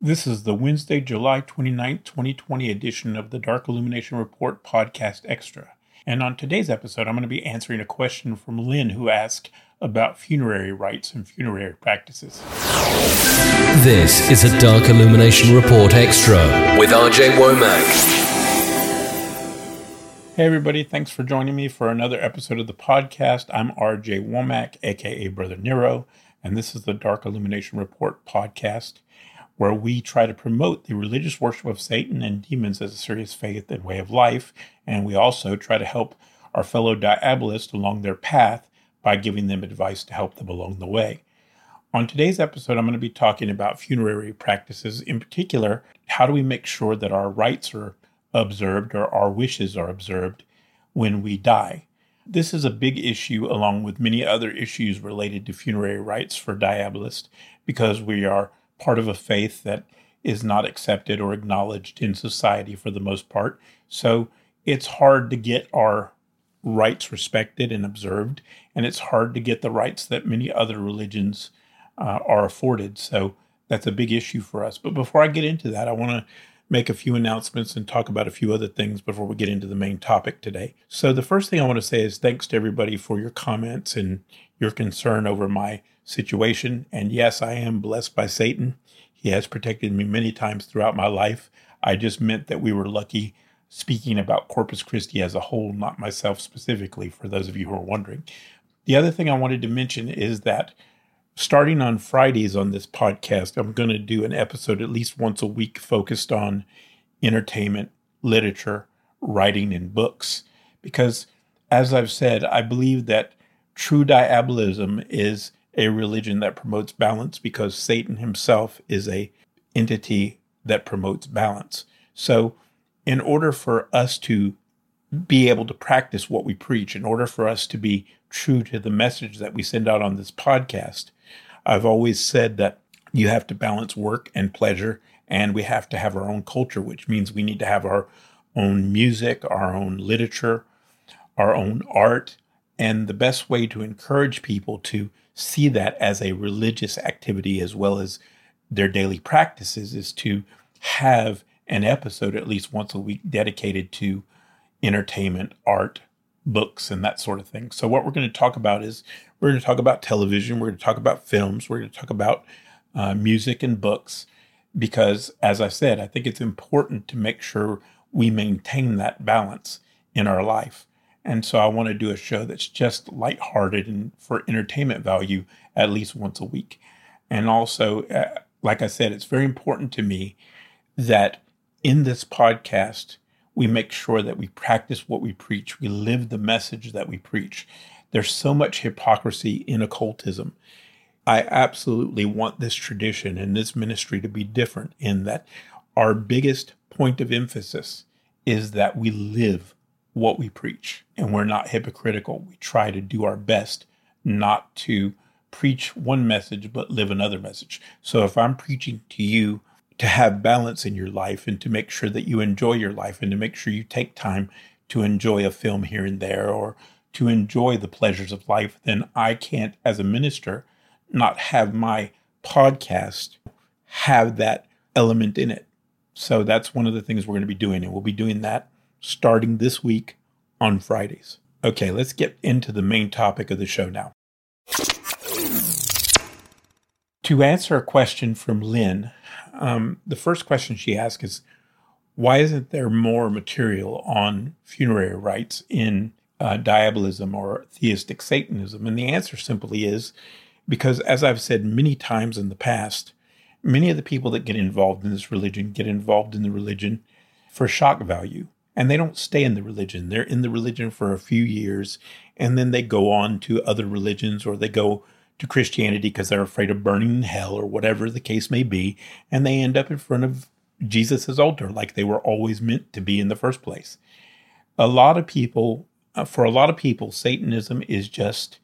This is the Wednesday, July 29th, 2020 edition of the Dark Illumination Report Podcast Extra. And on today's episode, I'm going to be answering a question from Lynn who asked about funerary rites and funerary practices. This is a Dark Illumination Report Extra with RJ Womack. Hey, everybody, thanks for joining me for another episode of the podcast. I'm RJ Womack, aka Brother Nero, and this is the Dark Illumination Report podcast where we try to promote the religious worship of Satan and demons as a serious faith and way of life. And we also try to help our fellow diabolists along their path by giving them advice to help them along the way. On today's episode, I'm going to be talking about funerary practices. In particular, how do we make sure that our rites are observed or our wishes are observed when we die? This is a big issue, along with many other issues related to funerary rites for diabolists, because we are part of a faith that is not accepted or acknowledged in society for the most part. So it's hard to get our rights respected and observed, and it's hard to get the rights that many other religions uh, are afforded. So that's a big issue for us. But before I get into that, I want to make a few announcements and talk about a few other things before we get into the main topic today. So the first thing I want to say is thanks to everybody for your comments and your concern over my situation. And yes, I am blessed by Satan. He has protected me many times throughout my life. I just meant that we were lucky speaking about Corpus Christi as a whole, not myself specifically, for those of you who are wondering. The other thing I wanted to mention is that starting on Fridays on this podcast, I'm going to do an episode at least once a week focused on entertainment, literature, writing, and books. Because as I've said, I believe that true diabolism is a religion that promotes balance because Satan himself is a entity that promotes balance. So in order for us to be able to practice what we preach, in order for us to be true to the message that we send out on this podcast, I've always said that you have to balance work and pleasure, and we have to have our own culture, which means we need to have our own music, our own literature, our own art. And the best way to encourage people to see that as a religious activity as well as their daily practices is to have an episode at least once a week dedicated to entertainment, art, books, and that sort of thing. So, what we're going to talk about is we're going to talk about television, we're going to talk about films, we're going to talk about uh, music and books, because as I said, I think it's important to make sure we maintain that balance in our life. And so I want to do a show that's just lighthearted and for entertainment value at least once a week. And also, uh, like I said, it's very important to me that in this podcast, we make sure that we practice what we preach, we live the message that we preach. There's so much hypocrisy in occultism. I absolutely want this tradition and this ministry to be different in that our biggest point of emphasis is that we live what we preach and we're not hypocritical. We try to do our best not to preach one message but live another message. So if I'm preaching to you to have balance in your life and to make sure that you enjoy your life and to make sure you take time to enjoy a film here and there or to enjoy the pleasures of life, then I can't, as a minister, not have my podcast have that element in it. So that's one of the things we're going to be doing. And we'll be doing that starting this week on Fridays. Okay, let's get into the main topic of the show now. To answer a question from Lynn, um, the first question she asked is why isn't there more material on funerary rites in uh, diabolism or theistic Satanism? And the answer simply is because, as I've said many times in the past, many of the people that get involved in this religion get involved in the religion for shock value and they don't stay in the religion. They're in the religion for a few years and then they go on to other religions or they go to Christianity because they're afraid of burning in hell or whatever the case may be, and they end up in front of Jesus' altar like they were always meant to be in the first place. A lot of people, uh, for a lot of people, Satanism is just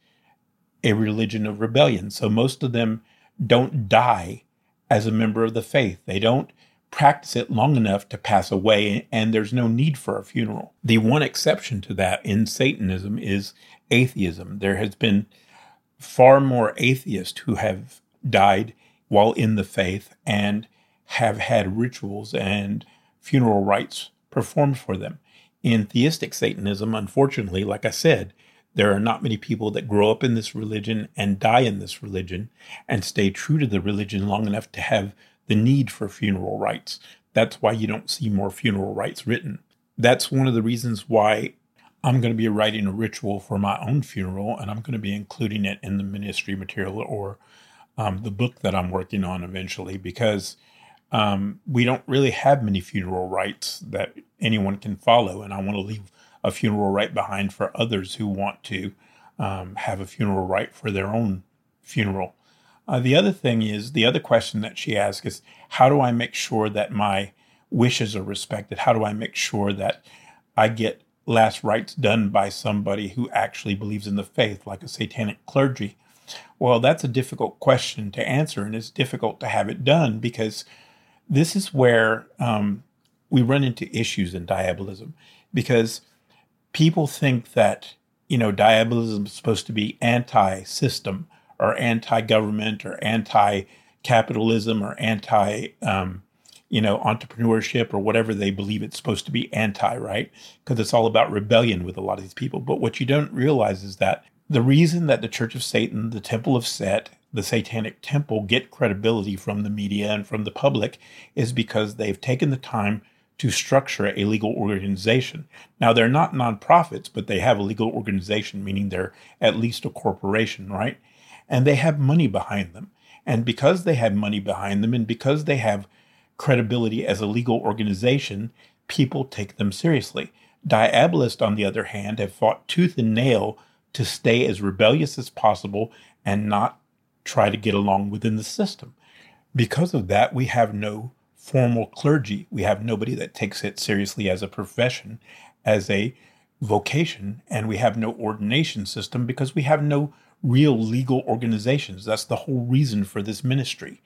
a religion of rebellion. So most of them don't die as a member of the faith. They don't practice it long enough to pass away, and there's no need for a funeral. The one exception to that in Satanism is atheism. There has been far more atheists who have died while in the faith and have had rituals and funeral rites performed for them. In theistic Satanism, unfortunately, like I said, there are not many people that grow up in this religion and die in this religion and stay true to the religion long enough to have the need for funeral rites. That's why you don't see more funeral rites written. That's one of the reasons why I'm going to be writing a ritual for my own funeral, and I'm going to be including it in the ministry material or um, the book that I'm working on eventually, because um, we don't really have many funeral rites that anyone can follow, and I want to leave a funeral rite behind for others who want to um, have a funeral rite for their own funeral. Uh, the other thing is the other question that she asked is how do I make sure that my wishes are respected? How do I make sure that I get last rites done by somebody who actually believes in the faith, like a satanic clergy? Well, that's a difficult question to answer, and it's difficult to have it done because this is where um, we run into issues in diabolism because people think that you know diabolism is supposed to be anti-system or anti-government or anti-capitalism or anti um, you know, entrepreneurship or whatever they believe it's supposed to be anti, right? Because it's all about rebellion with a lot of these people. But what you don't realize is that the reason that the Church of Satan, the Temple of Set, the Satanic Temple get credibility from the media and from the public is because they've taken the time to structure a legal organization. Now, they're not nonprofits, but they have a legal organization, meaning they're at least a corporation, right? And they have money behind them. And because they have money behind them and because they have credibility as a legal organization, people take them seriously. Diabolists, on the other hand, have fought tooth and nail to stay as rebellious as possible and not try to get along within the system. Because of that, we have no formal clergy. We have nobody that takes it seriously as a profession, as a vocation, and we have no ordination system because we have no real legal organizations. That's the whole reason for this ministry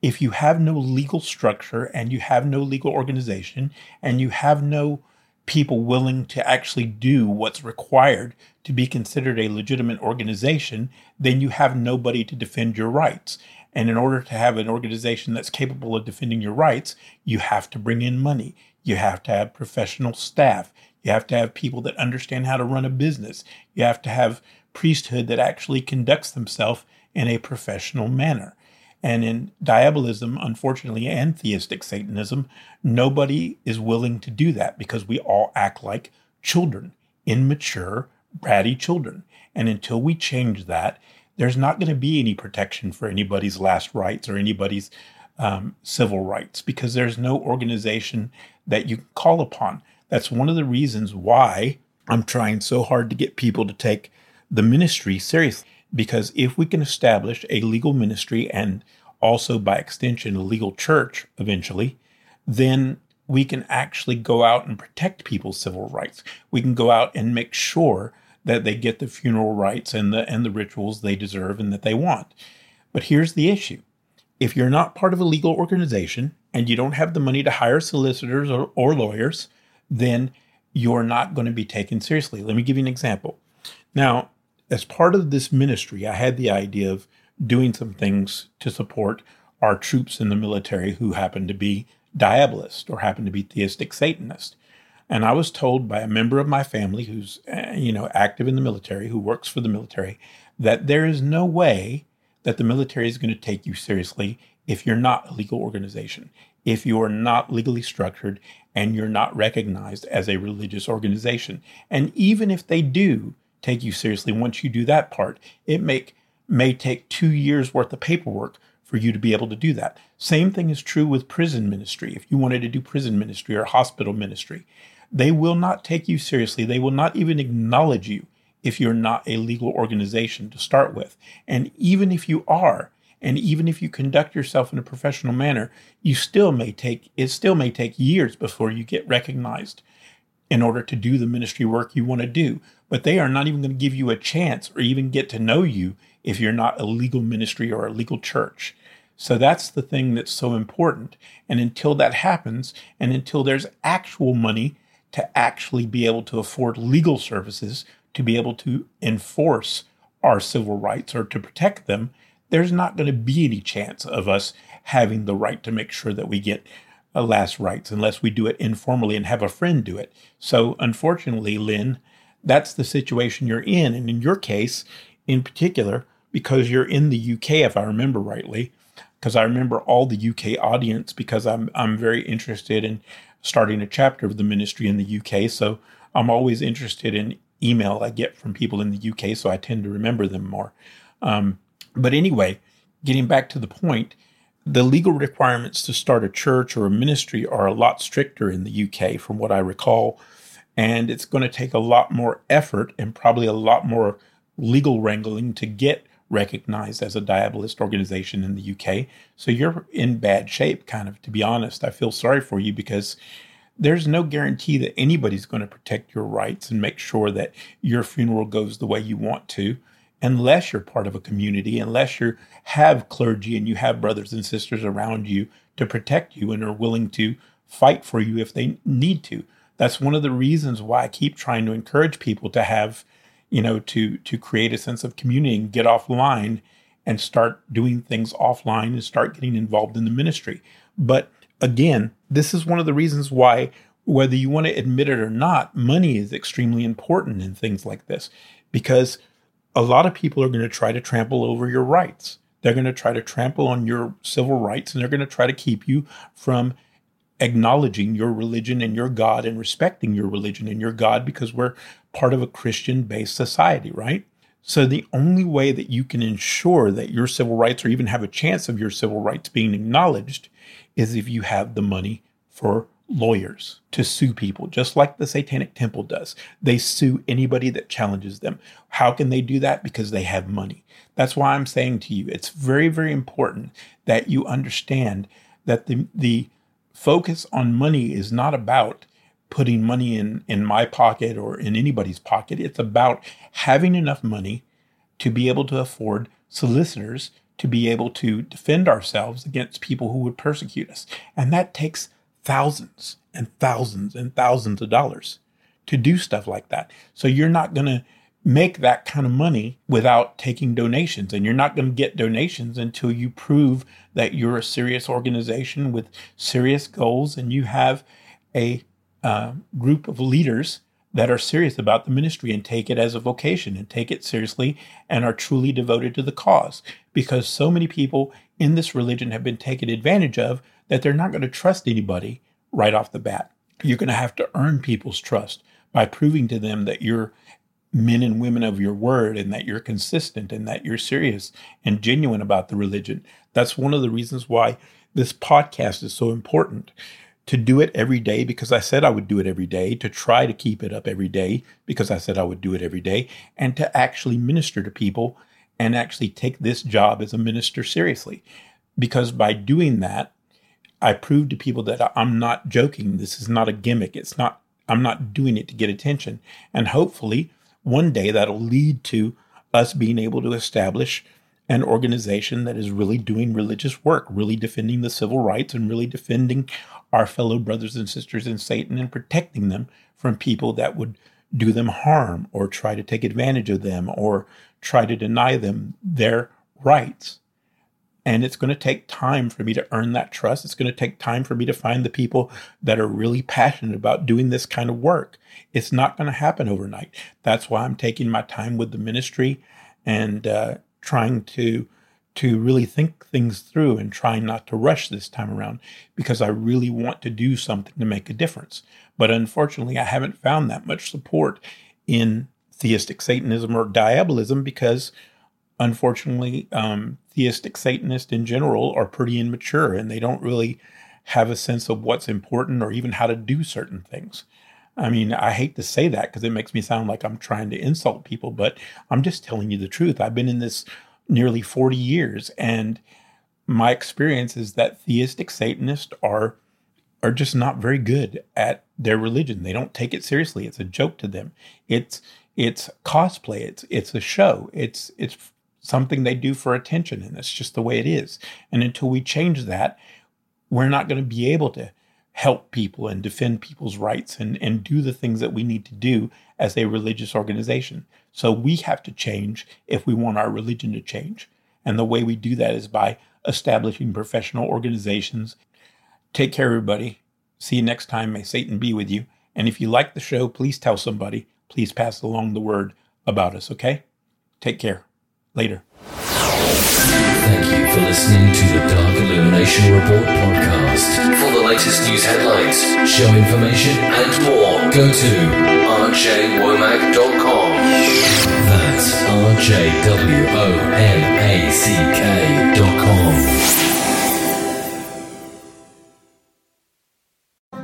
if you have no legal structure and you have no legal organization and you have no people willing to actually do what's required to be considered a legitimate organization, then you have nobody to defend your rights. And in order to have an organization that's capable of defending your rights, you have to bring in money. You have to have professional staff. You have to have people that understand how to run a business. You have to have priesthood that actually conducts themselves in a professional manner. And in diabolism, unfortunately, and theistic Satanism, nobody is willing to do that because we all act like children, immature, bratty children. And until we change that, there's not going to be any protection for anybody's last rites or anybody's um, civil rights because there's no organization that you can call upon. That's one of the reasons why I'm trying so hard to get people to take the ministry seriously. Because if we can establish a legal ministry and also by extension a legal church eventually, then we can actually go out and protect people's civil rights. We can go out and make sure that they get the funeral rites and the and the rituals they deserve and that they want. But here's the issue. If you're not part of a legal organization and you don't have the money to hire solicitors or, or lawyers, then you're not going to be taken seriously. Let me give you an example. Now, as part of this ministry, I had the idea of doing some things to support our troops in the military who happen to be diabolists or happen to be theistic Satanists. And I was told by a member of my family who's, uh, you know, active in the military, who works for the military, that there is no way that the military is going to take you seriously if you're not a legal organization, if you are not legally structured and you're not recognized as a religious organization. And even if they do take you seriously once you do that part, it make may take two years worth of paperwork for you to be able to do that. Same thing is true with prison ministry. If you wanted to do prison ministry or hospital ministry, they will not take you seriously. They will not even acknowledge you if you're not a legal organization to start with. And even if you are, and even if you conduct yourself in a professional manner, you still may take it still may take years before you get recognized in order to do the ministry work you want to do. But they are not even going to give you a chance or even get to know you if you're not a legal ministry or a legal church. So that's the thing that's so important. And until that happens, and until there's actual money to actually be able to afford legal services, to be able to enforce our civil rights or to protect them, there's not going to be any chance of us having the right to make sure that we get a last rites unless we do it informally and have a friend do it. So, unfortunately, Lynn, that's the situation you're in. And in your case, in particular, because you're in the UK, if I remember rightly, because I remember all the UK audience because I'm I'm very interested in starting a chapter of the ministry in the UK. So I'm always interested in email I get from people in the UK, so I tend to remember them more. Um, but anyway, getting back to the point, the legal requirements to start a church or a ministry are a lot stricter in the UK, from what I recall. And it's going to take a lot more effort and probably a lot more legal wrangling to get recognized as a diabolist organization in the UK. So you're in bad shape, kind of, to be honest. I feel sorry for you because there's no guarantee that anybody's going to protect your rights and make sure that your funeral goes the way you want to unless you're part of a community, unless you have clergy and you have brothers and sisters around you to protect you and are willing to fight for you if they need to. That's one of the reasons why I keep trying to encourage people to have, you know, to to create a sense of community and get offline and start doing things offline and start getting involved in the ministry. But again, this is one of the reasons why whether you want to admit it or not, money is extremely important in things like this because a lot of people are going to try to trample over your rights. They're going to try to trample on your civil rights and they're going to try to keep you from acknowledging your religion and your God and respecting your religion and your God because we're part of a Christian based society, right? So the only way that you can ensure that your civil rights or even have a chance of your civil rights being acknowledged is if you have the money for lawyers to sue people, just like the Satanic Temple does. They sue anybody that challenges them. How can they do that? Because they have money. That's why I'm saying to you, it's very, very important that you understand that the, the focus on money is not about putting money in, in my pocket or in anybody's pocket. It's about having enough money to be able to afford solicitors to be able to defend ourselves against people who would persecute us. And that takes thousands and thousands and thousands of dollars to do stuff like that. So you're not going to make that kind of money without taking donations. And you're not going to get donations until you prove that you're a serious organization with serious goals and you have a uh, group of leaders that are serious about the ministry and take it as a vocation and take it seriously and are truly devoted to the cause. Because so many people in this religion have been taken advantage of that they're not going to trust anybody right off the bat. You're going to have to earn people's trust by proving to them that you're men and women of your word and that you're consistent and that you're serious and genuine about the religion. That's one of the reasons why this podcast is so important. To do it every day because I said I would do it every day, to try to keep it up every day because I said I would do it every day, and to actually minister to people and actually take this job as a minister seriously. Because by doing that, I prove to people that I'm not joking. This is not a gimmick. It's not, I'm not doing it to get attention. And hopefully one day that'll lead to us being able to establish an organization that is really doing religious work, really defending the civil rights and really defending our fellow brothers and sisters in Satan and protecting them from people that would do them harm or try to take advantage of them or try to deny them their rights. And it's going to take time for me to earn that trust. It's going to take time for me to find the people that are really passionate about doing this kind of work. It's not going to happen overnight. That's why I'm taking my time with the ministry and uh, trying to to really think things through and trying not to rush this time around because I really want to do something to make a difference. But unfortunately, I haven't found that much support in theistic Satanism or diabolism because unfortunately, um, theistic Satanists in general are pretty immature and they don't really have a sense of what's important or even how to do certain things. I mean, I hate to say that because it makes me sound like I'm trying to insult people, but I'm just telling you the truth. I've been in this nearly 40 years and my experience is that theistic Satanists are are just not very good at their religion. They don't take it seriously. It's a joke to them. It's it's cosplay. It's it's a show. It's it's something they do for attention, and it's just the way it is. And until we change that, we're not going to be able to help people and defend people's rights and, and do the things that we need to do as a religious organization. So we have to change if we want our religion to change. And the way we do that is by establishing professional organizations. Take care, everybody. See you next time. May Satan be with you. And if you like the show, please tell somebody. Please pass along the word about us, okay? Take care. Later. Thank you for listening to the Dark Illumination Report podcast. For the latest news headlines, show information, and more, go to rjwomack.com. That's rjwomack.com.